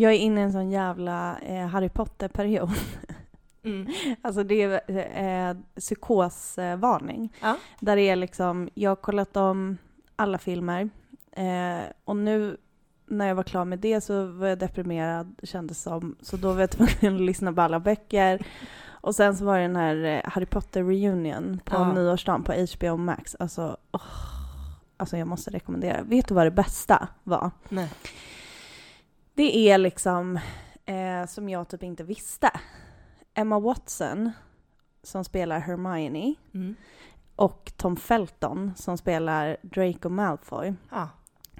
jag är inne i en sån jävla eh, Harry Potter-period. Mm. Alltså det är eh, psykosvarning. Ja. Där det är liksom, jag har kollat om alla filmer eh, och nu när jag var klar med det så var jag deprimerad kändes som. Så då var jag tvungen att lyssna på alla böcker. Och sen så var det den här eh, Harry Potter reunion på Ja. nyårsdagen på HBO Max. Alltså, åh, alltså jag måste rekommendera. Vet du vad det bästa var? Nej. Det är liksom, eh, som jag typ inte visste. Emma Watson, som spelar Hermione, Mm. och Tom Felton, som spelar Draco Malfoy. Ja.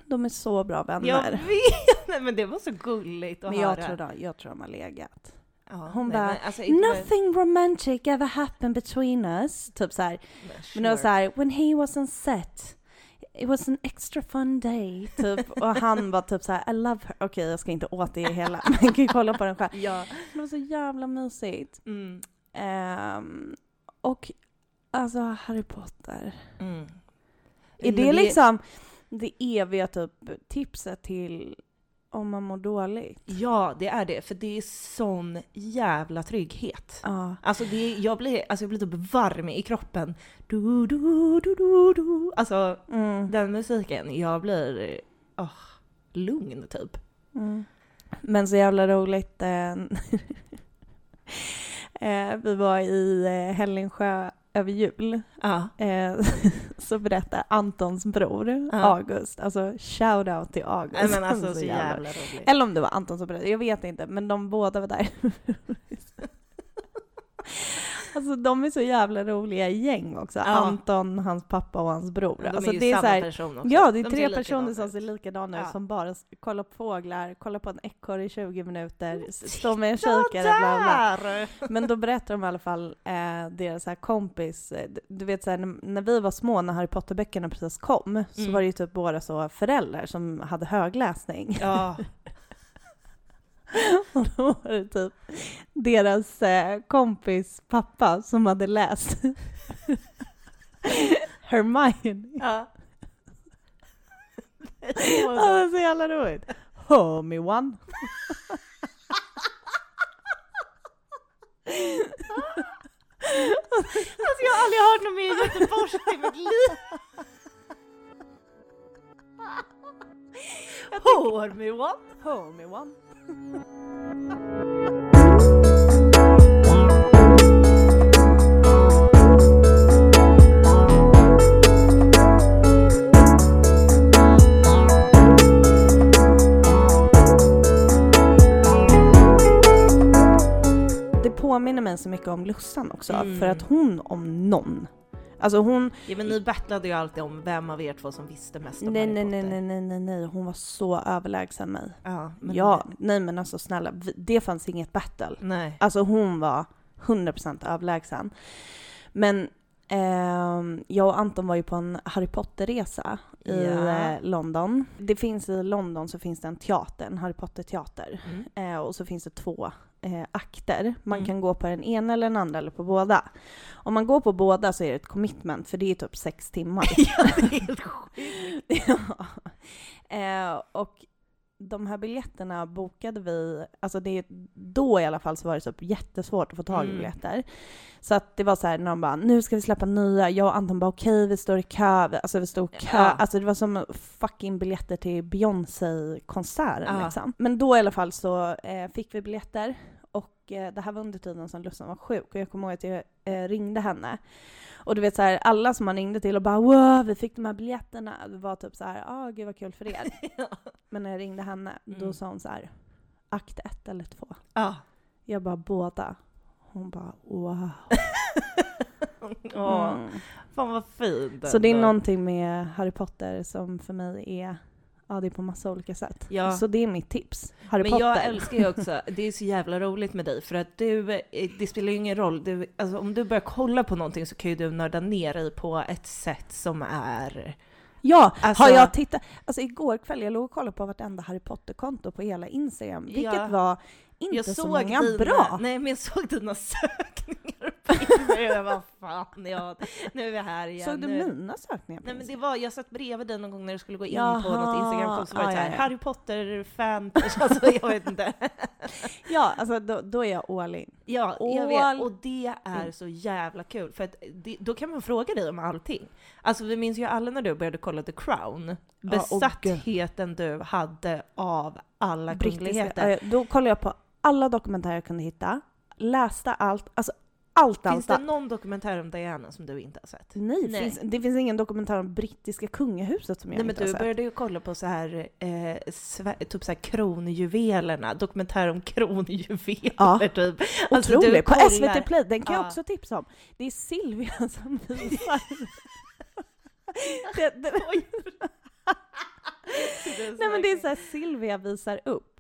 De är så bra vänner. Jag vet! Men det var så gulligt att Men jag höra. tror, de, jag tror de har legat. Ja, Hon nej, bara, men alltså, Nothing romantic ever happened between us. Typ så här. Men det var Sure. så här, when he was on set, it was an extra fun day. Typ. Och han var typ så här, I love her. Okej, jag ska inte återge hela, men kan ju kolla på den själv. Ja. Det var så jävla mysigt. Mm. Ehm, och alltså Harry Potter. Mm. Är Men det liksom det eviga typ tipset till om man mår dåligt? Ja, det är det. För det är sån jävla trygghet. Ja. Alltså, det jag, blir, alltså jag blir typ varm i kroppen. Du, du, du, du, du. Alltså Mm. den musiken, jag blir oh, lugn typ. Mm. Men så jävla roligt. Eh, eh, vi var i eh, Hällingsjö över jul. Ja. Eh, så berättar Antons bror, Ja. August, alltså shout out till August. Nej men alltså så jävla- jävla roligt. Eller om det var Anton som berättade, jag vet inte, men de båda var där. alltså de är så jävla roliga gäng också. Ja. Anton, hans pappa och hans bror. De alltså, är ju det är samma så här, person också. Ja, det är De tre personer som ser likadana ut Ja. som bara kollar på fåglar, kollar på en ekorre i 20 minuter, står med en kikare, bla bla. Men då berättar de i alla fall eh, deras här kompis, eh, du vet såhär, när, när vi var små, när Harry Potter-böckerna precis kom, så Mm. var det ju typ båda så föräldrar som hade högläsning. Ja. Och då var det typ deras eh, kompis pappa som hade läst Hermione. ja. Ja, det var så jävla roligt. Homie one. Alltså jag har aldrig hört någon mer göteborgsk i mitt liv. Hår med one. Homie one. Det påminner mig så mycket om Lussan också, Mm. för att hon om någon, alltså hon, Ja men ni battlade ju alltid om vem av er två som visste mest om nej Harry nej Potter. nej nej nej nej nej, hon var så överlägsen mig. Ja, men ja, nej men alltså snälla, det fanns inget battle. Nej. Alltså hon var 100% överlägsen. Men ehm, jag och Anton var ju på en Harry Potter-resa i Ja. eh, London. Det finns i London så finns det en teater, en Harry Potter-teater. Mm. Eh, och så finns det två eh, akter. Man Mm. kan gå på den ena eller den andra eller på båda. Om man går på båda så är det ett commitment för det är typ sex timmar. ja, det är helt sjukt. ja. De här biljetterna bokade vi, alltså det, då i alla fall så var det typ jättesvårt att få tag i Mm. biljetter. Så att det var så här när de bara, nu ska vi släppa nya, jag och Anton bara okej vi står i kö, alltså vi stod i kö, Ja. alltså det var som fucking biljetter till Beyoncé-konserten Ja. liksom. Men då i alla fall så eh, fick vi biljetter och eh, det här var under tiden som Lussan var sjuk och jag kommer ihåg att jag eh, ringde henne. Och du vet så här, alla som man ringde till och bara wow, vi fick de här biljetterna. Det var typ så här, ah gud vad kul för er. ja. Men när jag ringde henne, då Mm. sa hon så här, akt ett eller två. Ja. Jag bara båda. Hon bara wow. Åh, Mm. fan vad fint. Så det är någonting med Harry Potter som för mig är, ja det är på massa olika sätt. Ja. Så det är mitt tips. Harry Men Potter. jag älskar ju också, det är så jävla roligt med dig för att du, eh, det spelar ju ingen roll, du, alltså om du börjar kolla på någonting så kan ju du nörda ner dig på ett sätt som är... Ja, Alltså- har jag tittat, alltså igår kväll jag låg och kollade på vartenda Harry Potter-konto på hela Instagram, vilket Ja. var inte Jag så såg många dina, bra. Nej men jag såg dina sökningar på jag bara, fan, ja, nu är vi här igen. Såg du nu. mina sökningar Nej men Instagram? det var, jag satt bredvid dig någon gång när du skulle gå in Jaha, på något Instagramkonto så var det ah, såhär, ja, ja. Harry Potter-fan, alltså jag vet inte. Ja, alltså då, då är jag all in. Ja, jag All vet. Och det är så jävla kul, för att det, då kan man fråga dig om allting. Alltså vi minns ju alla när du började kolla The Crown, och besattheten du hade av alla kungligheter. Då kollade jag på alla dokumentärer jag kunde hitta, läste allt, alltså allt, Finns allt, det allt. någon dokumentär om Diana som du inte har sett? Nej, Nej. Finns, det finns ingen dokumentär om brittiska kungahuset som jag Nej men inte har du sett. började ju kolla på så här, eh, typ så här kronjuvelerna, dokumentär om kronjuveler Ja. typ. Alltså, du Otroligt! På SVT Play, den kan jag Ja. också tipsa om. Det är Silvia som visar. det, det, nej men det är så här, Silvia visar upp.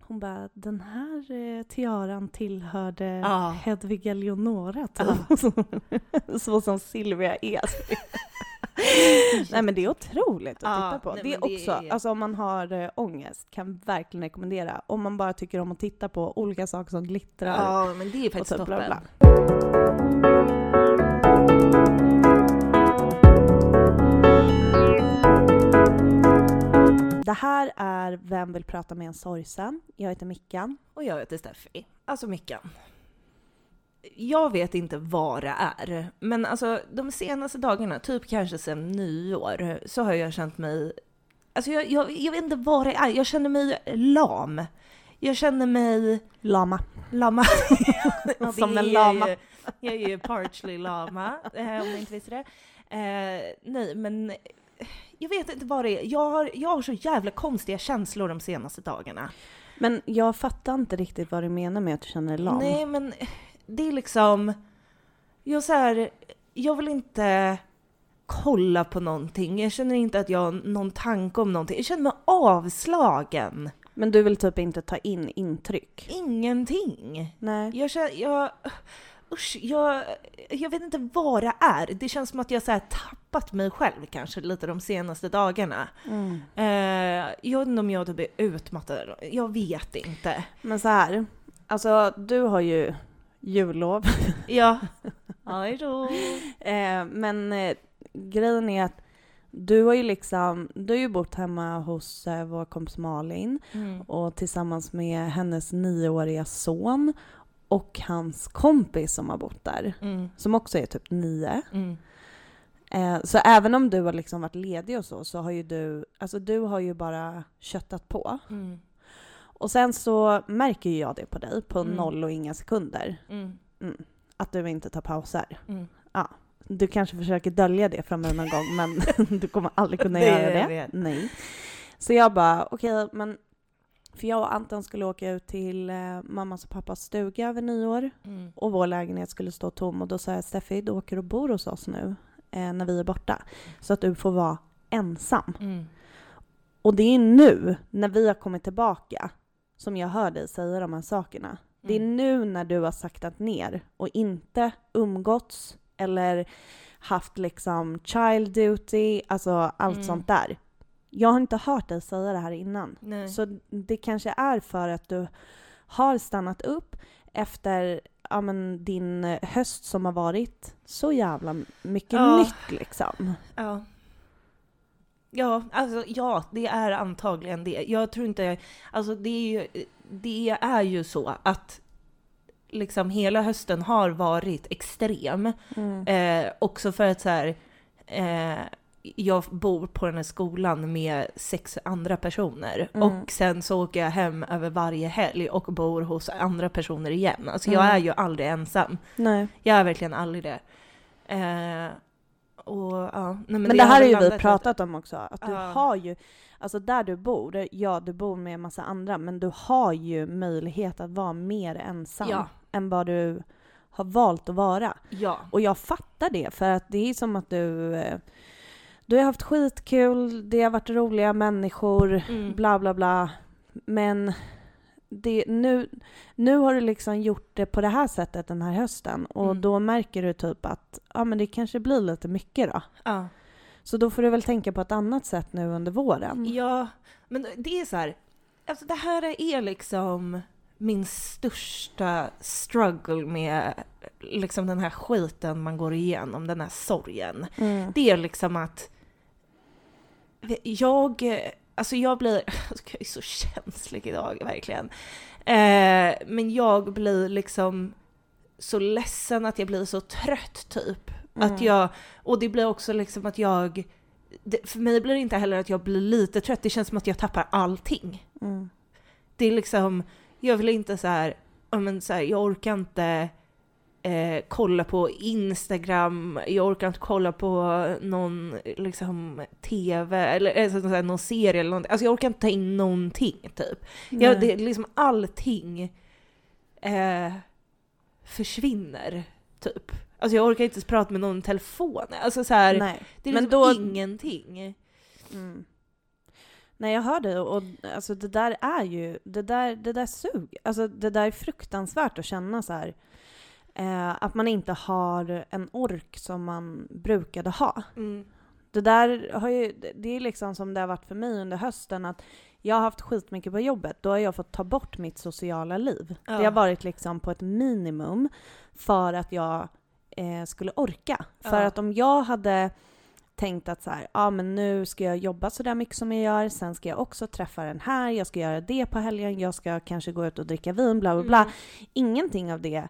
Hon bara, den här eh, tiaran tillhörde Ja. Hedvig Eleonora typ. så som Silvia är. nej men det är otroligt att Ja, titta på. nej, det är det också, är- alltså om man har äh, ångest, kan verkligen rekommendera. Om man bara tycker om att titta på olika saker som glittrar. Ja men det är faktiskt så bla, toppen. bla. Här är Vem vill prata med en sorgsen? Jag heter Mickan. Och jag heter Steffi. Alltså Mickan. Jag vet inte vad det är, men alltså de senaste dagarna, typ kanske sedan nyår, så har jag känt mig... Alltså jag, jag, jag vet inte vad det är, jag känner mig lam. Jag känner mig Lama. lama. Ja, Som en lama. Ju, jag är ju partially lama, eh, om ni inte visste det. Eh, nej, men jag vet inte vad det är. Jag har, jag har så jävla konstiga känslor de senaste dagarna. Men jag fattar inte riktigt vad du menar med att du känner dig lam. Nej, men det är liksom... Jag, så här, jag vill inte kolla på någonting. Jag känner inte att jag har någon tanke om någonting. Jag känner mig avslagen. Men du vill typ inte ta in intryck? Ingenting. Nej. Jag känner... Jag, usch, jag, jag vet inte vad det är. Det känns som att jag så här tappat mig själv kanske lite de senaste dagarna. Mm. Eh, jag vet inte om jag typ är utmattad. Jag vet inte. Men så här, alltså du har ju jullov. Ja. Aj då. Eh, men eh, grejen är att du har ju liksom, du har ju bott hemma hos eh, vår kompis Malin Mm. och tillsammans med hennes nioåriga son och hans kompis som har bott där, Mm. som också är typ nio. Mm. Eh, så även om du har liksom varit ledig och så, så har ju du, alltså du har ju bara köttat på. Mm. Och sen så märker ju jag det på dig på Mm. noll och inga sekunder, Mm. att du inte tar pauser. Mm. Du kanske försöker dölja det från mig någon gång, men du kommer aldrig kunna Det göra det. vet. Nej. Så jag bara, okej, men... För jag och Anton skulle åka ut till eh, mammas och pappas stuga över nyår Mm. och vår lägenhet skulle stå tom och då sa jag Steffi, du åker och bor hos oss nu eh, när vi är borta. Så att du får vara ensam. Mm. Och det är nu, när vi har kommit tillbaka, som jag hör dig säga de här sakerna. Det är Mm. nu när du har saktat ner och inte umgåtts eller haft liksom child duty, alltså allt Mm. sånt där. Jag har inte hört dig säga det här innan. Nej. Så det kanske är för att du har stannat upp efter ja, men, din höst som har varit så jävla mycket Ja. nytt liksom. Ja. Ja, alltså ja, det är antagligen det. Jag tror inte, alltså det är ju, det är ju så att liksom hela hösten har varit extrem. Mm. Eh, också för att så här, eh, jag bor på den här skolan med sex andra personer Mm. och sen så åker jag hem över varje helg och bor hos andra personer igen. Alltså jag Mm. är ju aldrig ensam. Nej. Jag är verkligen aldrig det. Eh, och, ja, nej, men, Men, det har här har ju vi pratat om också, att du Ja. har ju, alltså där du bor, ja du bor med en massa andra, men du har ju möjlighet att vara mer ensam Ja. än vad du har valt att vara. Ja. Och jag fattar det, för att det är som att du, eh, du har haft skitkul, det har varit roliga människor, Mm. bla bla bla, men det, nu, nu har du liksom gjort det på det här sättet den här hösten och Mm. då märker du typ att ja, men det kanske blir lite mycket då. Ja. Så då får du väl tänka på ett annat sätt nu under våren. ja, men det är så här, alltså det här är liksom min största struggle med liksom den här skiten man går igenom, den här sorgen. Mm. Det är liksom att jag, alltså jag blir, jag är så känslig idag verkligen. Eh, men jag blir liksom så ledsen att jag blir så trött typ. Mm. Att jag, och det blir också liksom att jag, det, för mig blir det inte heller att jag blir lite trött, det känns som att jag tappar allting. Mm. Det är liksom, jag vill inte så här, men så här, jag orkar inte eh, kolla på Instagram, jag orkar inte kolla på någon liksom TV eller alltså, någon serie eller någonting. Alltså jag orkar inte ta in någonting typ. Jag, det är liksom allting eh, försvinner typ. Alltså jag orkar inte ens prata med någon i telefon. Alltså så här, Nej. det är liksom då- ingenting. Mm. Nej jag hör dig och alltså det där är ju, det där, det där sug. Alltså det där är fruktansvärt att känna så här. Eh, att man inte har en ork som man brukade ha. Mm. Det där har ju, det är liksom som det har varit för mig under hösten att jag har haft skitmycket på jobbet, då har jag fått ta bort mitt sociala liv. Ja. Det har varit liksom på ett minimum för att jag eh, skulle orka. För Ja. att om jag hade tänkt att så här, ja men nu ska jag jobba så där mycket som jag gör, sen ska jag också träffa den här, jag ska göra det på helgen, jag ska kanske gå ut och dricka vin, bla bla bla. Mm. Ingenting av det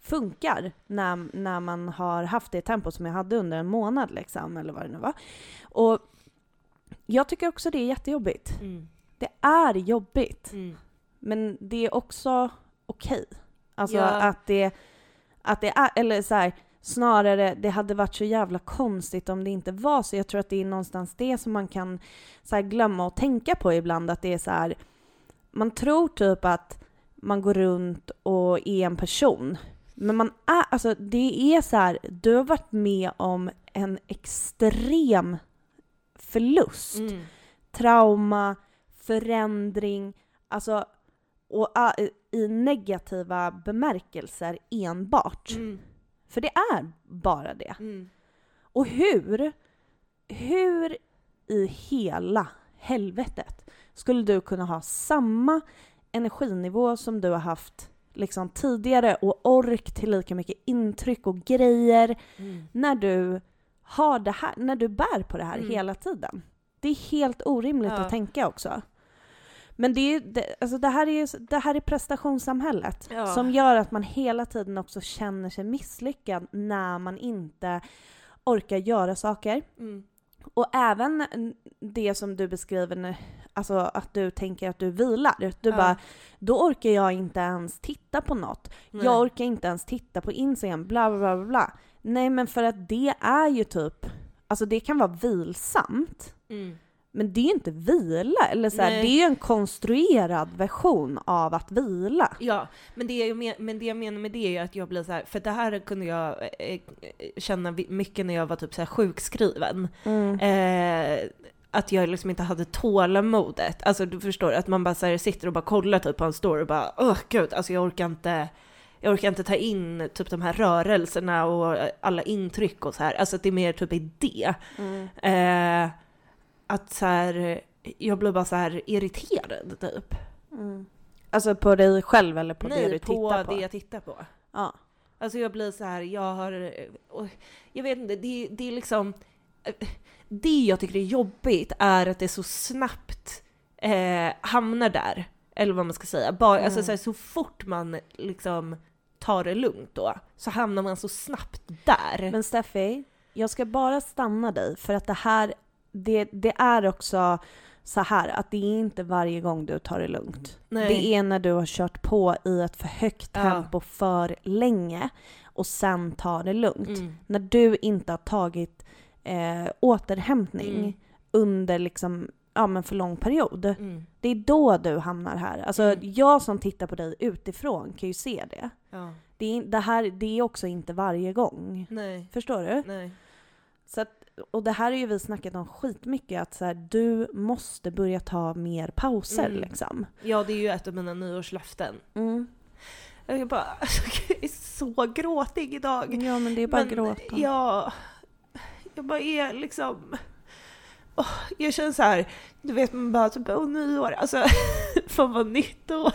funkar när, när man har haft det tempo som jag hade under en månad liksom, eller vad det nu var. Och jag tycker också det är jättejobbigt. Mm. Det är jobbigt, Mm. men det är också okej. Alltså Ja. att det, att det är, eller så här, snarare det hade varit så jävla konstigt om det inte var så. Jag tror att det är någonstans det som man kan så här, glömma och tänka på ibland, att det är så här, man tror typ att man går runt och är en person. Men man är, alltså det är så här, du har varit med om en extrem förlust Mm. trauma, förändring, alltså och ah, i negativa bemärkelser enbart. Mm. För det är bara det. Mm. Och hur, hur i hela helvetet skulle du kunna ha samma energinivå som du har haft liksom tidigare och ork till lika mycket intryck och grejer Mm. när du har det här, när du bär på det här Mm. hela tiden. Det är helt orimligt Ja. att tänka också. Men det, är, det, alltså det, här är, det här är prestationssamhället Ja. som gör att man hela tiden också känner sig misslyckad när man inte orkar göra saker. Mm. Och även det som du beskriver, alltså att du tänker att du vilar. Du Ja. bara, då orkar jag inte ens titta på något. Nej. Jag orkar inte ens titta på Instagram, bla bla bla bla. Nej men för att det är ju typ, alltså det kan vara vilsamt. Mm. Men det är ju inte vila, eller så här, det är ju en konstruerad version av att vila. Ja, men det, jag men, men det jag menar med det är att jag blir så här, för det här kunde jag eh, eh, känna mycket när jag var typ så här sjukskriven. Eh, att jag liksom inte hade tålamodet. Alltså du förstår, att man bara så här sitter och bara kollar typ på en story och bara åh gud, alltså jag orkar inte jag orkar inte ta in typ de här rörelserna och alla intryck och så här. Alltså att det är mer typ i det. Eh, att så här, jag blir bara så här irriterad typ. Mm. Alltså på dig själv eller på Nej, det du på tittar på? det jag tittar på. Ja. Alltså jag blir så här, jag har, jag vet inte, det, det är liksom, det jag tycker är jobbigt är att det så snabbt eh, hamnar där, eller vad man ska säga. Bara, alltså Mm. så, här, så fort man liksom tar det lugnt då, så hamnar man så snabbt där. Men Steffi, jag ska bara stanna dig för att det här, det, det är också så här att det är inte varje gång du tar det lugnt. Nej. Det är när du har kört på i ett för högt Ja. tempo för länge och sen tar det lugnt. Mm. När du inte har tagit eh, återhämtning Mm. under liksom, ja, men för lång period. Mm. Det är då du hamnar här. Alltså Mm. jag som tittar på dig utifrån kan ju se det. Ja. Det är, det här, det är också inte varje gång. Nej. Förstår du? Nej. Så att, och det här har ju vi snackat om skitmycket, att så här, du måste börja ta mer pauser Mm. liksom. Ja, det är ju ett av mina nyårslöften. Mm. Jag är bara, alltså, jag är så gråtig idag. Ja men det är bara Men gråta. Ja, jag bara är liksom... Åh, jag känner så här, du vet man bara typ, åh nyår, alltså fan vad nytt år.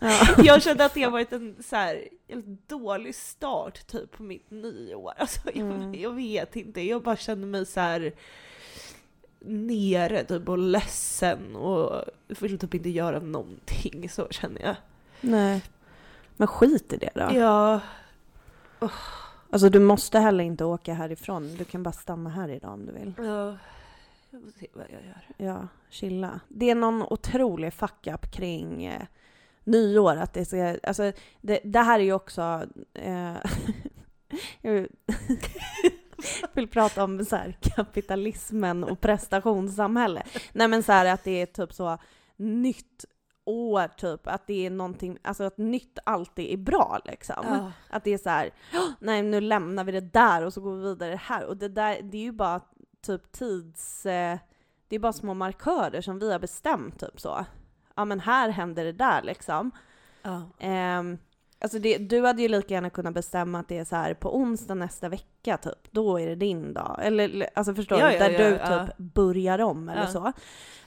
Ja. Jag kände att det har varit en så här, helt dålig start typ på mitt nyår. Alltså, jag, Mm. jag vet inte, jag bara kände mig så här nere typ och ledsen och vill typ inte göra någonting, så känner jag. Nej. Men skit i det då. Ja, Alltså du måste heller inte åka härifrån. Du kan bara stanna här idag om du vill. ja, jag får se vad jag gör. Ja, chilla. Det är någon otrolig fuck-up kring eh, nyår. Att det, ska, alltså, det, det här är ju också... Eh, jag vill prata om så här, kapitalismen och prestationssamhälle. Nej men så här att det är typ så nytt år typ, att det är någonting, alltså att nytt alltid är bra liksom. Ja. Att det är så här, "Åh, nej nu lämnar vi det där och så går vi vidare här. Och det där, det är ju bara typ tids... Eh, det är bara små markörer som vi har bestämt typ så. Ja men här händer det där liksom. Ja. Ehm, alltså det, du hade ju lika gärna kunnat bestämma att det är så här på onsdag nästa vecka typ, då är det din dag. Eller alltså förstår Ja, du? ja, Där ja, du typ börjar om eller så.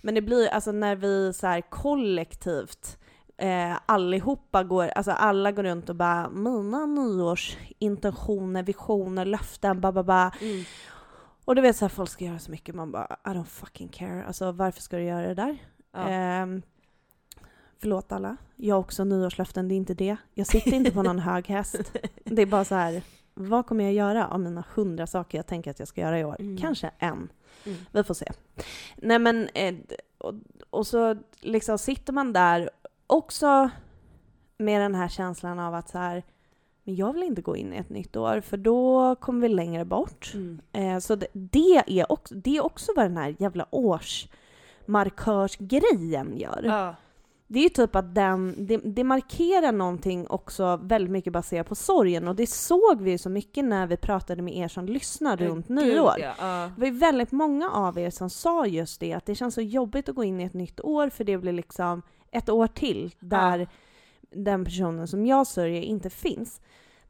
Men det blir alltså när vi så här kollektivt eh, allihopa går, alltså alla går runt och bara mina nyårsintentioner, visioner, löften, ba ba ba. Mm. Och du vet så här, folk ska göra så mycket, man bara I don't fucking care. Alltså varför ska du göra det där? Ja. Förlåt alla, jag har också nyårslöften, det är inte det. Jag sitter inte på någon hög häst. Det är bara så här, vad kommer jag göra av mina hundra saker jag tänker att jag ska göra i år? Mm. Kanske en. Mm. Vi får se. Nej men, eh, och, och så liksom sitter man där också med den här känslan av att så här, men jag vill inte gå in i ett nytt år för då kommer vi längre bort. Mm. Eh, så det, det, är också, det är också vad den här jävla årsmarkörsgrejen gör. Ja. Det är ju typ att den, det, det markerar någonting också väldigt mycket baserat på sorgen och det såg vi ju så mycket när vi pratade med er som lyssnar runt Gud, nyår. Ja. Ja. Det var ju väldigt många av er som sa just det, att det känns så jobbigt att gå in i ett nytt år för det blir liksom ett år till där Ja. den personen som jag sörjer inte finns.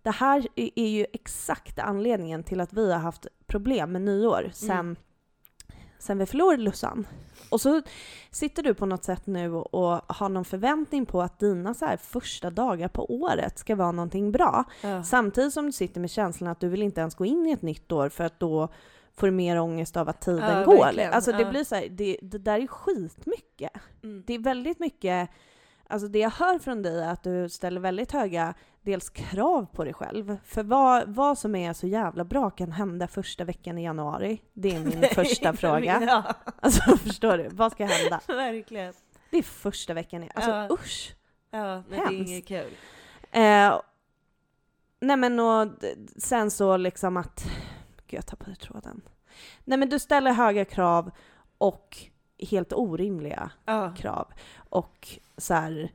Det här är ju exakt anledningen till att vi har haft problem med nyår sen, sen vi förlorade Lussan. Och så sitter du på något sätt nu och har någon förväntning på att dina så första dagar på året ska vara någonting bra. Ja. Samtidigt som du sitter med känslan att du vill inte ens gå in i ett nytt år för att då får du mer ångest av att tiden Ja, går. verkligen. Alltså det Ja. blir så här, det, det där är skitmycket. Mm. Det är väldigt mycket, alltså det jag hör från dig är att du ställer väldigt höga dels krav på dig själv. För vad, vad som är så jävla bra kan hända första veckan i januari. Det är min första fråga. Ja, Alltså förstår du? Vad ska hända? verkligen. Det är första veckan i, alltså Ja. usch. Ja, nej, det är Hemskt. inget kul. Eh, nej men och sen så liksom att... Gud jag tappade tråden. Nej men du ställer höga krav och helt orimliga Ja. krav. Och så här...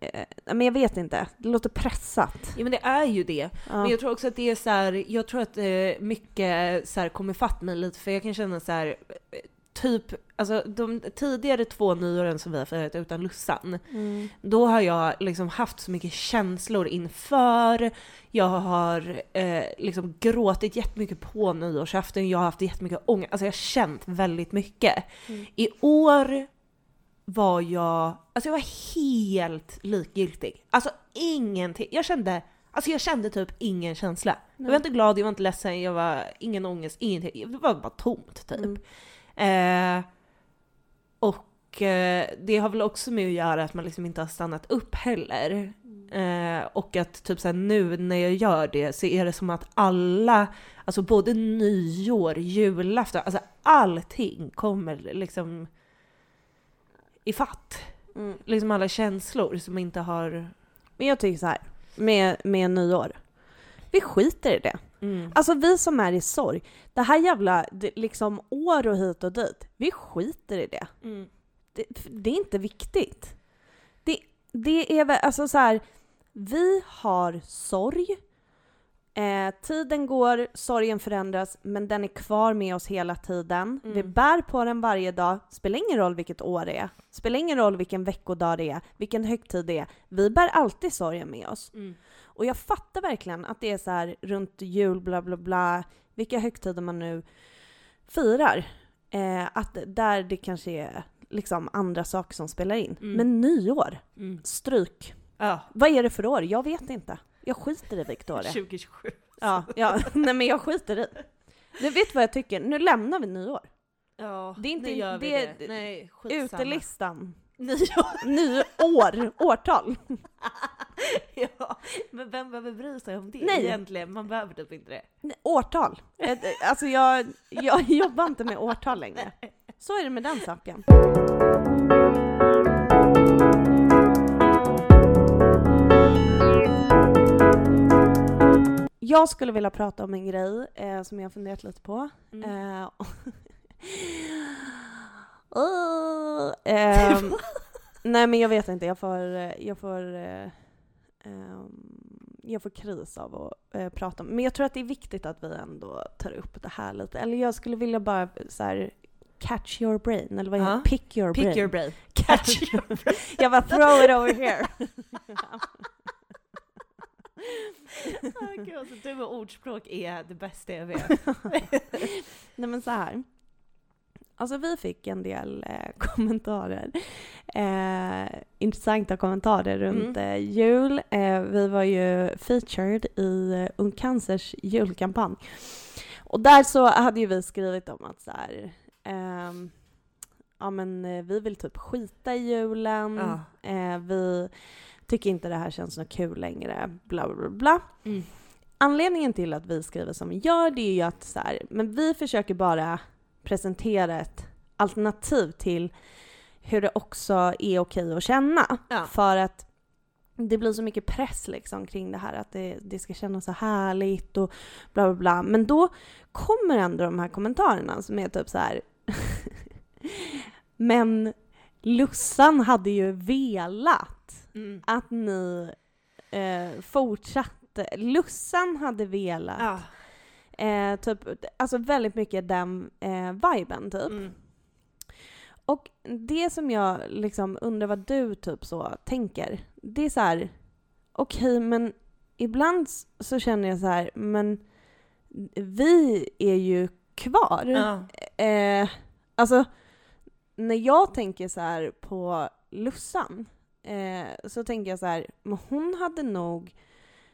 Eh, men jag vet inte, det låter pressat. ja, men det är ju det. Ja. Men jag tror också att det är så här, jag tror att eh, mycket så här kommer fatt mig lite, för jag kan känna så här, eh, typ, alltså de tidigare två nyåren som vi har firat utan Lussan, Mm. då har jag liksom haft så mycket känslor inför, jag har eh, liksom gråtit jättemycket på nyårsafton, jag har haft jättemycket ångest, alltså jag har känt väldigt mycket. Mm. I år var jag, alltså jag var helt likgiltig. Alltså ingenting. Jag kände, alltså jag kände typ ingen känsla. Jag var Nej. inte glad, jag var inte ledsen, jag var ingen ångest, ingenting. Det var bara tomt typ. Mm. Eh, och eh, det har väl också med att göra att man liksom inte har stannat upp heller. Eh, och att typ såhär, nu när jag gör det så är det som att alla, alltså både nyår, julafton, alltså allting kommer liksom i fatt. Mm. Liksom alla känslor som inte har... Men jag tycker så här, med, med nyår. Vi skiter i det. Mm. Alltså vi som är i sorg, det här jävla det, liksom år och hit och dit, vi skiter i det. Mm. Det, det är inte viktigt. Det, det är väl, alltså så här, vi har sorg. Eh, tiden går, sorgen förändras, men den är kvar med oss hela tiden. Mm. Vi bär på den varje dag. Spelar ingen roll vilket år det är. Spelar ingen roll vilken veckodag det är, vilken högtid det är. Vi bär alltid sorgen med oss. Mm. Och jag fattar verkligen att det är så här runt jul, bla bla bla, vilka högtider man nu firar. Eh, att där det kanske är liksom andra saker som spelar in. Mm. Men nyår, Mm. stryk. Ja. Vad är det för år? Jag vet inte. Jag skiter i är. 2027. Ja, ja. Nej men jag skiter i. Du vet vad jag tycker? Nu lämnar vi nyår. Ja, Det är inte- nu gör vi det- det. Nej, skitsamma. Utelistan. Nyår. Nyår, årtal. ja, men vem behöver bry sig om det Nej. egentligen? Man behöver typ inte det. Nej, Årtal. Ett- Alltså jag, jag jobbar inte med årtal längre. Så är det med den saken. Jag skulle vilja prata om en grej eh, som jag har funderat lite på. Mm. Eh, Åh, ehm, nej men jag vet inte, jag får, eh, jag får, eh, ehm, jag får kris av att eh, prata om Men jag tror att det är viktigt att vi ändå tar upp det här lite. Eller jag skulle vilja bara så här, catch your brain, eller vad heter det? Pick your Pick brain. your brain. Catch your brain. jag bara throw it over here. Gud, alltså, du och ordspråk är det bästa jag vet. Nej men så här. Alltså vi fick en del eh, kommentarer. Eh, intressanta kommentarer runt eh, jul. Eh, vi var ju featured i eh, Ung Cancers julkampanj. Och där så hade ju vi skrivit om att så här, ehm, ja men eh, vi vill typ skita i julen. Ja. Eh, vi tycker inte det här känns något kul längre. Bla bla bla. bla. Mm. Anledningen till att vi skriver som vi gör, det är ju att så här, men vi försöker bara presentera ett alternativ till hur det också är okej att känna. Ja. För att det blir så mycket press liksom kring det här att det, det ska kännas så härligt och bla bla bla. Men då kommer ändå de här kommentarerna som är typ så här. Men Lussan hade ju velat Mm. att ni eh, fortsatte. Lussan hade velat. Ja. Eh, typ, alltså väldigt mycket den eh, viben typ. Mm. Och det som jag liksom undrar vad du typ så tänker. Det är så här. okej men ibland så känner jag så här, men vi är ju kvar. Ja. Eh, alltså, när jag tänker så här på Lussan eh, så tänker jag så här, men hon hade nog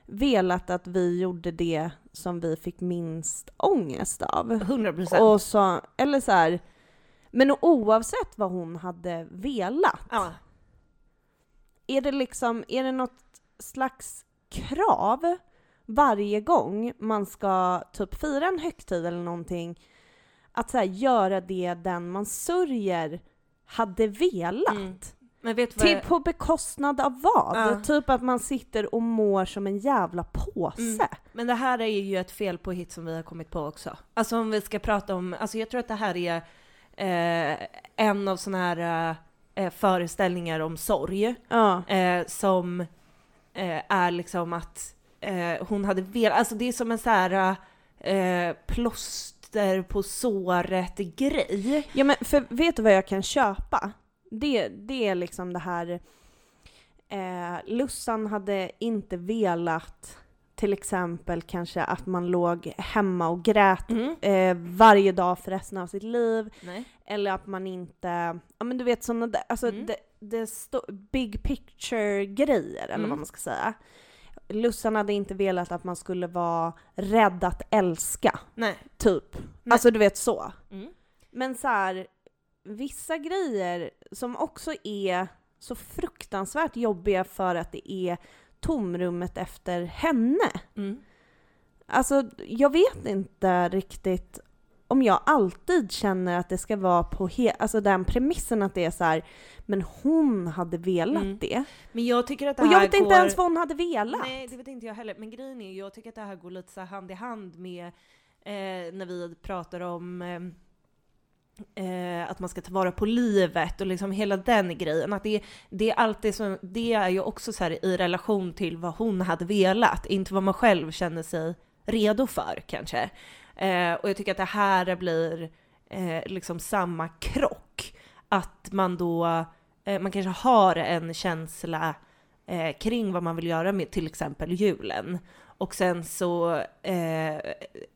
velat att vi gjorde det som vi fick minst ångest av. 100 procent. Och så, eller så här, men oavsett vad hon hade velat, Ja. är det liksom, är det något slags krav varje gång man ska typ fira en högtid eller någonting, att så här, göra det den man sörjer hade velat? Mm. Jag- på bekostnad av vad? Ja. Typ att man sitter och mår som en jävla påse. Mm. Men det här är ju ett fel på hit som vi har kommit på också. Alltså om vi ska prata om, alltså jag tror att det här är eh, en av sådana här eh, föreställningar om sorg Ja. eh, som eh, är liksom att eh, hon hade velat, alltså det är som en så här eh, plåster på såret grej. Ja men för vet du vad jag kan köpa? Det, det är liksom det här... Eh, Lussan hade inte velat till exempel kanske att man låg hemma och grät Mm. eh, varje dag för resten av sitt liv. Nej. Eller att man inte, ja men du vet sådana där, alltså Mm. det, det big picture grejer eller Mm. vad man ska säga. Lussan hade inte velat att man skulle vara rädd att älska, Nej. typ. Nej. Alltså du vet så. Mm. Men så här, vissa grejer som också är så fruktansvärt jobbiga för att det är tomrummet efter henne. Mm. Alltså, jag vet inte riktigt om jag alltid känner att det ska vara på he- alltså den premissen att det är så här, men hon hade velat Mm. det. Men jag tycker att det Och jag vet går... inte ens vad hon hade velat. Nej, det vet inte jag heller. Men grejen är, jag tycker att det här går lite så hand i hand med eh, när vi pratar om eh, eh, att man ska ta vara på livet och liksom hela den grejen. Att det, det är alltid så, det är ju också så här i relation till vad hon hade velat, inte vad man själv känner sig redo för kanske. Eh, och jag tycker att det här blir eh, liksom samma krock. Att man då, eh, man kanske har en känsla eh, kring vad man vill göra med till exempel julen. Och sen så eh,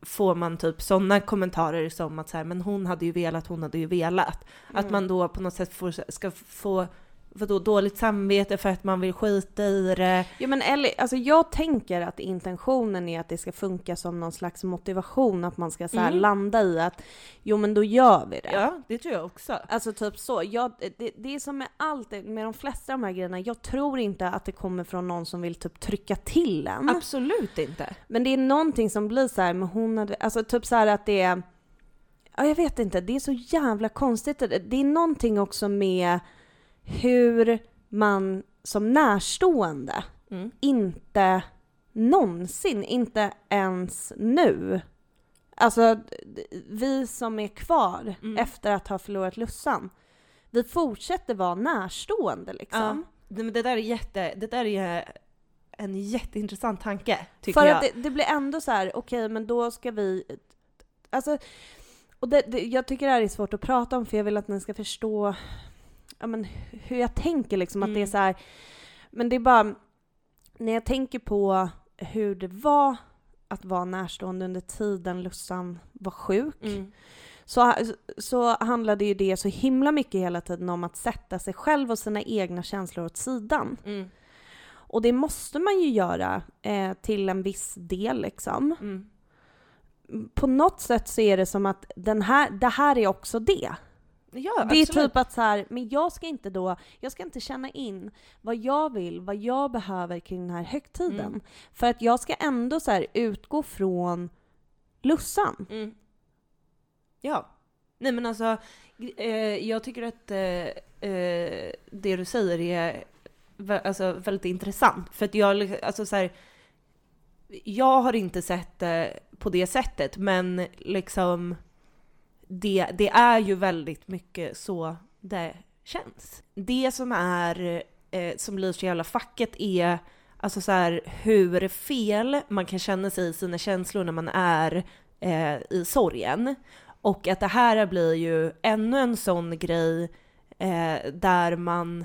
får man typ sådana kommentarer som att så här, men hon hade ju velat, hon hade ju velat. Att Mm. man då på något sätt får, ska få vadå, dåligt samvete för att man vill skita i det. Ja, men eller, alltså jag tänker att intentionen är att det ska funka som någon slags motivation, att man ska så Mm. landa i att jo men då gör vi det. Ja, det tror jag också. Alltså typ så. Jag, det, det är som med allt, med de flesta av de här grejerna, jag tror inte att det kommer från någon som vill typ trycka till en. Absolut inte. Men det är någonting som blir så här, men hon hade, alltså typ så här att det är, ja jag vet inte, det är så jävla konstigt. Det det är någonting också med hur man som närstående Mm. inte någonsin, inte ens nu, alltså vi som är kvar Mm. efter att ha förlorat Lussan, vi fortsätter vara närstående liksom. Nej, men det där är jätte, det där är en jätteintressant tanke, tycker För jag. att det, det blir ändå så här, okej men då ska vi... Alltså, och det, det, jag tycker det här är svårt att prata om för jag vill att ni ska förstå ja, men, hur jag tänker liksom. Att det är Mm. så här, men det är bara, när jag tänker på hur det var att vara närstående under tiden Lussan var sjuk, Mm. så, så handlade ju det så himla mycket hela tiden om att sätta sig själv och sina egna känslor åt sidan. Mm. Och det måste man ju göra eh, till en viss del liksom. Mm. På något sätt så är det som att den här, det här är också det. Ja, det är absolut. typ att så här, men jag ska inte då, jag ska inte känna in vad jag vill, vad jag behöver kring den här högtiden. Mm. För att jag ska ändå så här utgå från Lussan. Mm. Ja. Nej men alltså, eh, jag tycker att eh, eh, det du säger är alltså, väldigt intressant. För att jag, liksom- alltså så här, jag har inte sett det på det sättet, men liksom det, det är ju väldigt mycket så det känns. Det som är, eh, som blir så jävla facket är alltså så här, hur fel man kan känna sig i sina känslor när man är eh, i sorgen. Och att det här blir ju ännu en sån grej eh, där man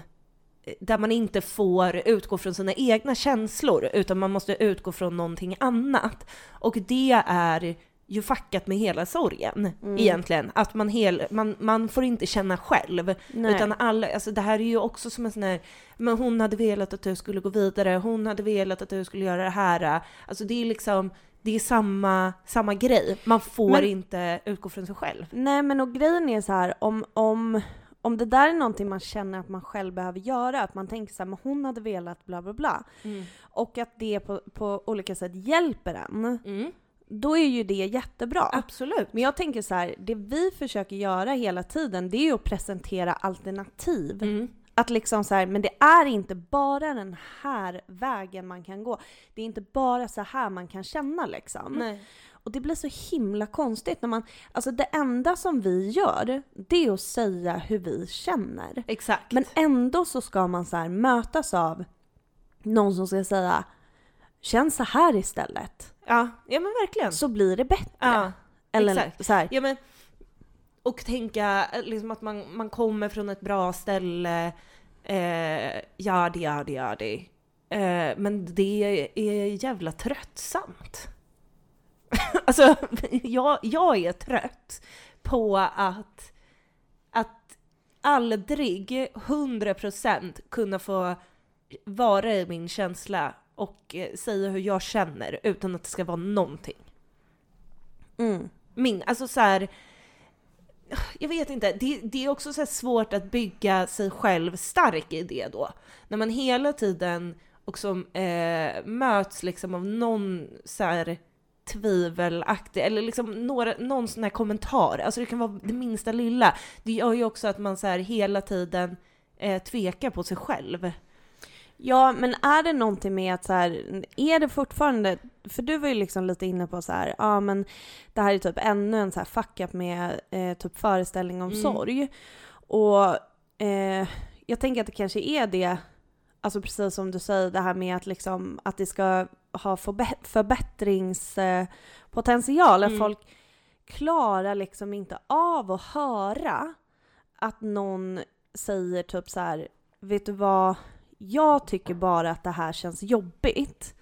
där man inte får utgå från sina egna känslor utan man måste utgå från någonting annat. Och det är ju fuckat med hela sorgen Mm. egentligen. Att man, hel, man, man får inte känna själv. Nej. Utan alla, alltså det här är ju också som en sån här, men hon hade velat att du skulle gå vidare, hon hade velat att du skulle göra det här. Alltså det är liksom, det är samma, samma grej. Man får Men- inte utgå från sig själv. Nej men och grejen är så här, om, om, om det där är någonting man känner att man själv behöver göra, att man tänker så här, men hon hade velat bla bla bla, och att det på, på olika sätt hjälper en, Mm. Då är ju det jättebra. Absolut. Men jag tänker så här, det vi försöker göra hela tiden, det är ju att presentera alternativ. Mm. Att liksom så här, men det är inte bara den här vägen man kan gå. Det är inte bara så här man kan känna liksom. Nej. Och det blir så himla konstigt när man, alltså det enda som vi gör, det är att säga hur vi känner. Exakt. Men ändå så ska man så mötas av någon som ska säga Känn så här istället, ja, ja men verkligen. så blir det bättre. Ja, Eller exakt. så här, Ja, men, och tänka liksom att man, man kommer från ett bra ställe, eh, jadi, jadi, jadi. Eh, men det är jävla tröttsamt. alltså, jag, jag är trött på att, att aldrig 100% kunna få vara i min känsla och eh, säga hur jag känner utan att det ska vara någonting mm. min, alltså så här. Jag vet inte, det, det är också så svårt att bygga sig själv stark i det då. När man hela tiden också eh, möts liksom av någon så här tvivelaktig, eller liksom några, någon sån här kommentar, alltså det kan vara det minsta lilla. Det gör ju också att man så här hela tiden eh, tvekar på sig själv. Ja, men är det någonting med att så här, är det fortfarande, för du var ju liksom lite inne på så här, ja men det här är typ ännu en så här fuck up med eh, typ föreställning om Mm. sorg. Och eh, jag tänker att det kanske är det, alltså precis som du säger, det här med att liksom att det ska ha förbättringspotential, att Mm. folk klarar liksom inte av att höra att någon säger typ så här, vet du vad, jag tycker bara att det här känns jobbigt.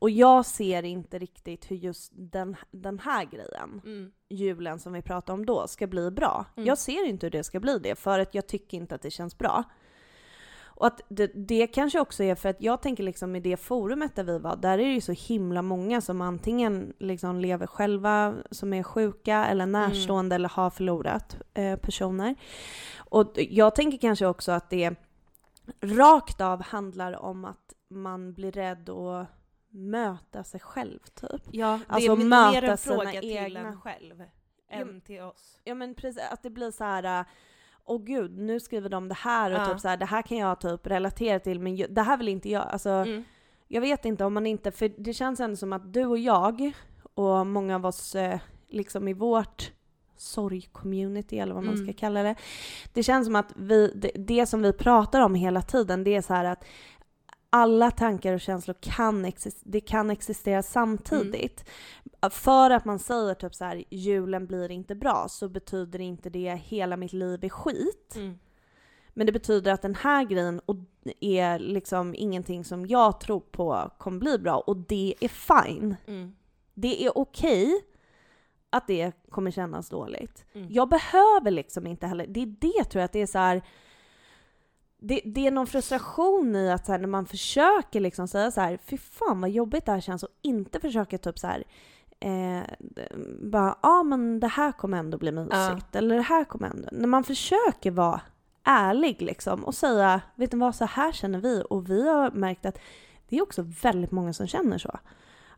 Och jag ser inte riktigt hur just den, den här grejen, julen som vi pratade om då, ska bli bra. Mm. Jag ser inte hur det ska bli det, för att jag tycker inte att det känns bra. Och att det, det kanske också är för att jag tänker liksom i det forumet där vi var, där är det ju så himla många som antingen liksom lever själva, som är sjuka eller närstående eller har förlorat eh, personer. Och jag tänker kanske också att det rakt av handlar om att man blir rädd att möta sig själv typ. Ja, det Alltså är möta mer en fråga till egna- en själv än till oss. Ja men precis, att det blir så här. äh, Åh gud, nu skriver de det här och Ja. typ så här, det här kan jag typ relatera till men det här vill inte jag. Alltså, Mm. jag vet inte om man inte, för det känns ändå som att du och jag och många av oss eh, liksom i vårt sorg-community eller vad man Mm. ska kalla det. Det känns som att vi, det, det som vi pratar om hela tiden det är så här att alla tankar och känslor kan, exis- det kan existera samtidigt. För att man säger typ så här, julen blir inte bra så betyder inte det hela mitt liv är skit. Mm. Men det betyder att den här grejen är liksom ingenting som jag tror på kommer bli bra och det är fine. Mm. Det är okej att det kommer kännas dåligt. Mm. Jag behöver liksom inte heller, det är det tror jag att det är så här. Det, det är någon frustration i att så här, när man försöker liksom säga så här, fy fan vad jobbigt det här känns och inte försöka typ så här eh, bara, ja men det här kommer ändå bli mysigt eller det här kommer ändå, när man försöker vara ärlig liksom och säga, vet ni vad, så här känner vi och vi har märkt att det är också väldigt många som känner så.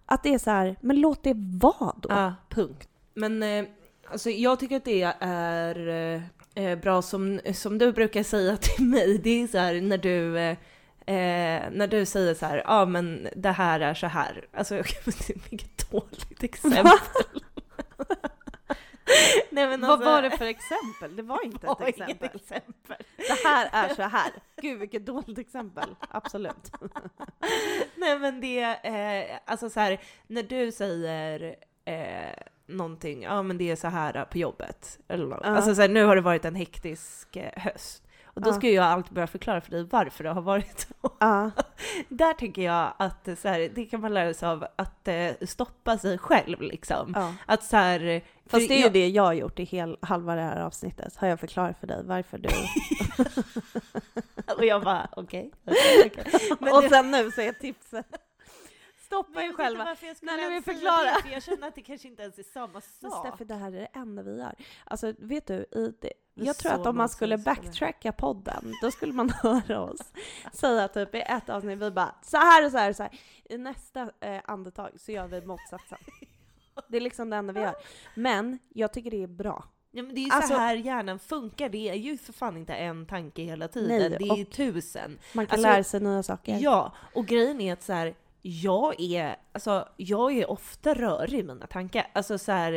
Att det är så här, men låt det vara då. Ja, punkt. Men eh, alltså, jag tycker att det är eh, eh, bra som, som du brukar säga till mig. Det är så här när du, eh, eh, när du säger så här, ja ah, men det här är så här. Alltså, vilket dåligt exempel. Nej, men Vad alltså- var det för exempel? Det var inte Det ett var inget exempel. exempel. Det här är så här. Gud vilket dåligt exempel. Absolut. Nej men det, eh, alltså så här, när du säger eh, någonting, ja men det är så här på jobbet. Eller något. Ja. Alltså så här, nu har det varit en hektisk eh, höst. Och då ska jag alltid börja förklara för dig varför det har varit så. Ja. Där tänker jag att så här, det kan man lära sig av att eh, stoppa sig själv liksom. ja. Att så här, Fast det är ju jag- det jag har gjort i hel, halva det här avsnittet. Har jag förklarat för dig varför du... Och jag bara okej. okej, okej. Men och sen nu så är tipset. Stoppa er själva. När ni vill förklara. det, för jag känner att det kanske inte ens är samma Men sak. Steffi, det här är det enda vi gör. Alltså vet du, i det, jag tror att om man skulle backtracka podden, då skulle man höra oss säga typ i ett avsnitt, vi bara så här och så här och så här. I nästa eh, andetag så gör vi motsatsen. Det är liksom det enda vi gör. Men jag tycker det är bra. Ja, men det är ju Alltså- så här hjärnan funkar, det är ju för fan inte en tanke hela tiden, Nej, det är ju tusen. Man kan Alltså, lära sig nya saker. Ja, och grejen är att så här, jag är, alltså, jag är ofta rörig i mina tankar. Alltså så här,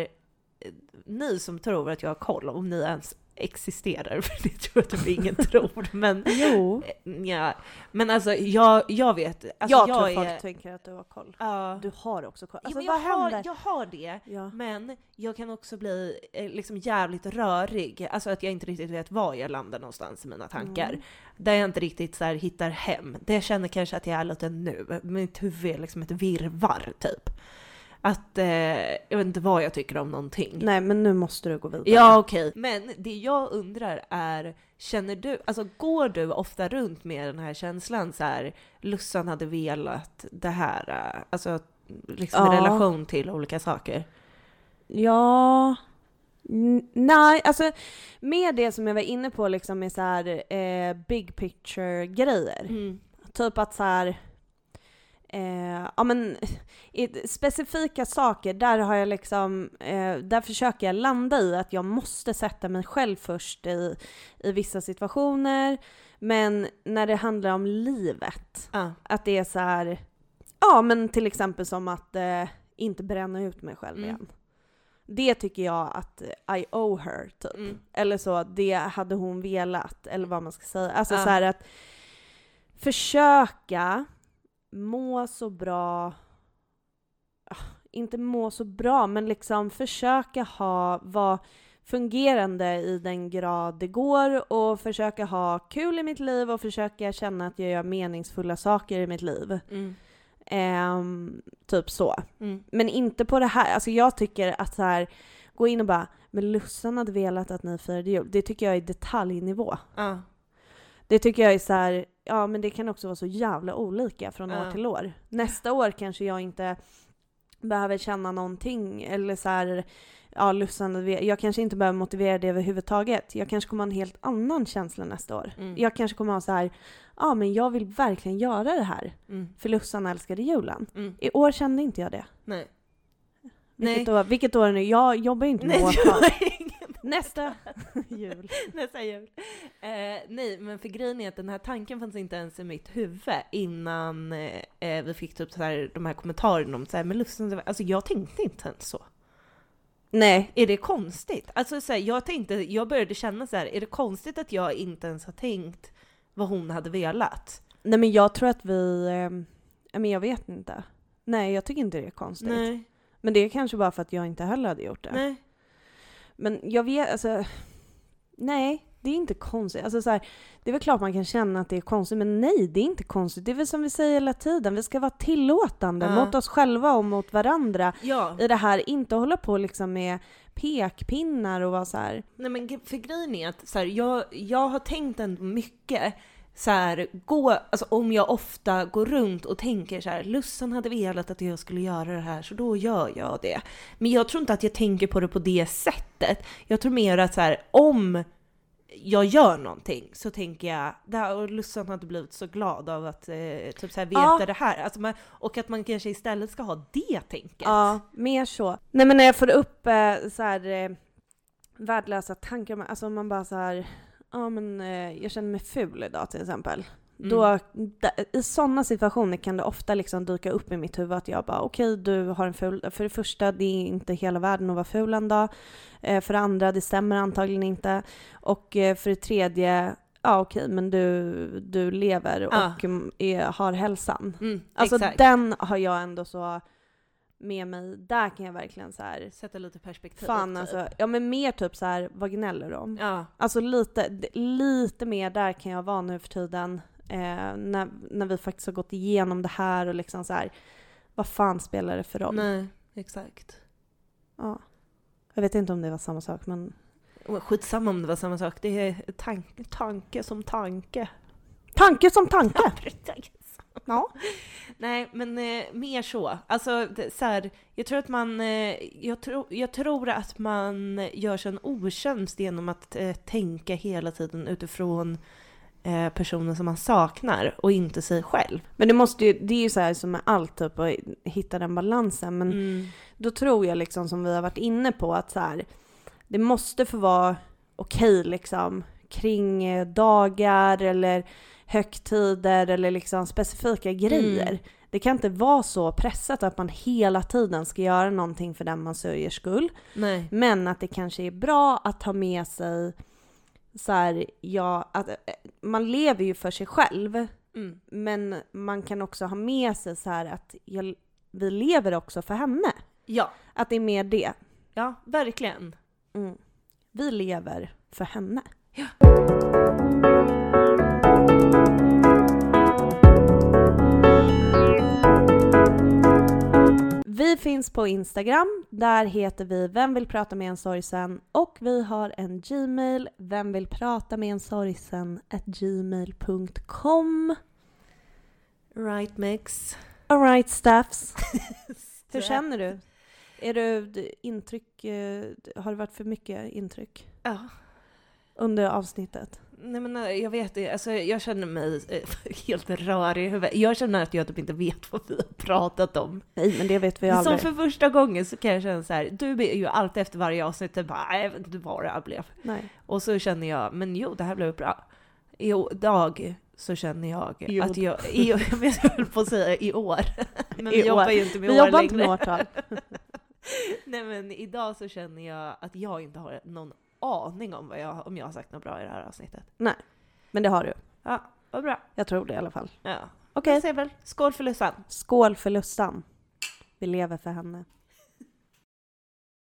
eh, ni som tror att jag har koll, om ni ens existerar, för det tror jag typ ingen tror, men Jo. eh, ja. Men alltså jag, jag vet, alltså, jag, jag, tror är, folk tänker att du har koll. ja. Du har också koll. Ja, Alltså men vad jag, har, händer? jag har det, Ja. men jag kan också bli eh, liksom jävligt rörig. Alltså att jag inte riktigt vet var jag landar någonstans i mina tankar. Mm. Där jag inte riktigt så här hittar hem. Det jag känner kanske att jag är lite nu. Mitt huvud är liksom ett virrvarr typ. Att, eh, jag vet inte vad jag tycker om någonting. Nej men nu måste du gå vidare. Ja okej. Men det jag undrar är, känner du, alltså går du ofta runt med den här känslan så här, Lussan hade velat det här, eh, alltså liksom i Ja. relation till olika saker? Ja... N- Nej, alltså med det som jag var inne på liksom med så här eh, big picture grejer. Mm. Typ att så här, eh, ja men i specifika saker där har jag liksom, eh, där försöker jag landa i att jag måste sätta mig själv först i, i vissa situationer. Men när det handlar om livet, Ja. att det är så här, ja men till exempel som att eh, inte bränna ut mig själv Mm. igen. Det tycker jag att I owe her, typ. Mm. Eller så, det hade hon velat, eller vad man ska säga. Alltså Ja. så här att försöka må så bra, ah, inte må så bra, men liksom försöka ha, vara fungerande i den grad det går och försöka ha kul i mitt liv och försöka känna att jag gör meningsfulla saker i mitt liv. Mm. Ehm, typ så. Mm. Men inte på det här, alltså jag tycker att så här, gå in och bara men Lussan hade velat att ni firade jul. Det tycker jag är detaljnivå. Ja. Det tycker jag är så här, ja men det kan också vara så jävla olika från år Ja. till år. Nästa år kanske jag inte behöver känna någonting eller så här, ja Lussan, jag kanske inte behöver motivera det överhuvudtaget. Jag kanske kommer ha en helt annan känsla nästa år. Mm. Jag kanske kommer ha så här, ja men jag vill verkligen göra det här. Mm. För Lussan älskade julen. Mm. I år kände inte jag det. Nej. Vilket, Nej. År, vilket år nu? Jag jobbar ju inte med årtal. Nästa jul. nästa jul. Eh, nej, men för grejen är att den här tanken fanns inte ens i mitt huvud innan eh, eh, vi fick typ så här, de här kommentarerna om så här, men Lustan, alltså jag tänkte inte ens så. Nej. Är det konstigt? Alltså så här, jag tänkte, jag började känna så här, är det konstigt att jag inte ens har tänkt vad hon hade velat? Nej men jag tror att vi, eh, men jag vet inte. Nej jag tycker inte det är konstigt. Nej, Men det är kanske bara för att jag inte heller hade gjort det. nej. Men jag vet, alltså. Nej, det är inte konstigt. Alltså så här, det är väl klart man kan känna att det är konstigt, men nej, det är inte konstigt. Det är väl som vi säger hela tiden, vi ska vara tillåtande Ja. mot oss själva och mot varandra Ja, i det här. Inte hålla på liksom med pekpinnar och vara så här. nej men för grejen är att så här, jag, jag har tänkt ändå mycket så här, gå, alltså om jag ofta går runt och tänker så här, Lussan hade velat att jag skulle göra det här så då gör jag det. Men jag tror inte att jag tänker på det på det sättet. Jag tror mer att så här, om jag gör någonting så tänker jag, där, och Lussan hade blivit så glad av att eh, typ så här, veta Ja. det här. Alltså man, och att man kanske istället ska ha det tänket. Ja, mer så. Nej men när jag får upp eh, så här eh, värdelösa tankar, alltså man bara så här, ja men eh, jag känner mig ful idag till exempel. Mm. Då, I sådana situationer kan det ofta liksom dyka upp i mitt huvud att jag bara okej du har en ful, för det första det är inte hela världen att vara ful en dag. Eh, för det andra det stämmer antagligen inte. Och eh, för det tredje, ja okej men du, du lever Ja. och mm, är, har hälsan. Mm, Alltså exakt. den har jag ändå så med mig, där kan jag verkligen så här. Sätta lite perspektiv. Fan typ. alltså, ja men mer typ så här, vad gnäller om? Ja. Alltså lite, lite mer där kan jag vara nu för tiden. Eh, när, när vi faktiskt har gått igenom det här och liksom så här. vad fan spelar det för roll? Nej, exakt. Ja. Jag vet inte om det var samma sak men Skitsamma om det var samma sak. Det är tanke, tanke som tanke. tanke som tanke! precis. Ja. Nej, men eh, mer så. Alltså, det, så här, jag tror att man, eh, jag, tro, jag tror att man gör sig en otjänst genom att eh, tänka hela tiden utifrån eh, personen som man saknar och inte sig själv. Men det måste ju, det är ju så här som med allt typ att hitta den balansen men Mm. då tror jag liksom som vi har varit inne på att så här, det måste få vara okej liksom kring eh, dagar eller högtider eller liksom specifika grejer. Mm. Det kan inte vara så pressat att man hela tiden ska göra någonting för den man sörjer skull. Nej. Men att det kanske är bra att ha med sig så här, ja, att eh, man lever ju för sig själv. Mm. Men man kan också ha med sig så här att jag, vi lever också för henne. Ja, Att det är mer det. ja, verkligen. Mm. Vi lever för henne. Vi finns på Instagram. Där heter vi Vem vill prata med en sorgsen? Och vi har en Gmail. Vem vill prata med en sorgsen? gmail.com. Right mix. Alright Staffs. Hur känner du? Är du intryck, eh, har det varit för mycket intryck Ja. under avsnittet? Nej men jag vet det, alltså, jag känner mig eh, helt rörig i huvudet. Jag känner att jag typ inte vet vad vi har pratat om. Nej men det vet vi Som aldrig. för första gången så kan jag känna så här, du är ju alltid efter varje avsnitt typ bara, "Nej, jag vet inte vad det här blev. Nej. Och så känner jag, men jo det här blev bra. Idag så känner jag Jo. att jag, i, jag höll på att säga i år. Men I vi jobbar år. ju inte med Vi år jobbar inte längre. med årtal. Nej men idag så känner jag att jag inte har någon aning om vad jag, om jag har sagt något bra i det här avsnittet. Men det har du. Ja, vad bra. Jag tror det i alla fall. Ja. Okej. Väl skål för Lussan. Skål för Lussan. Vi lever för henne.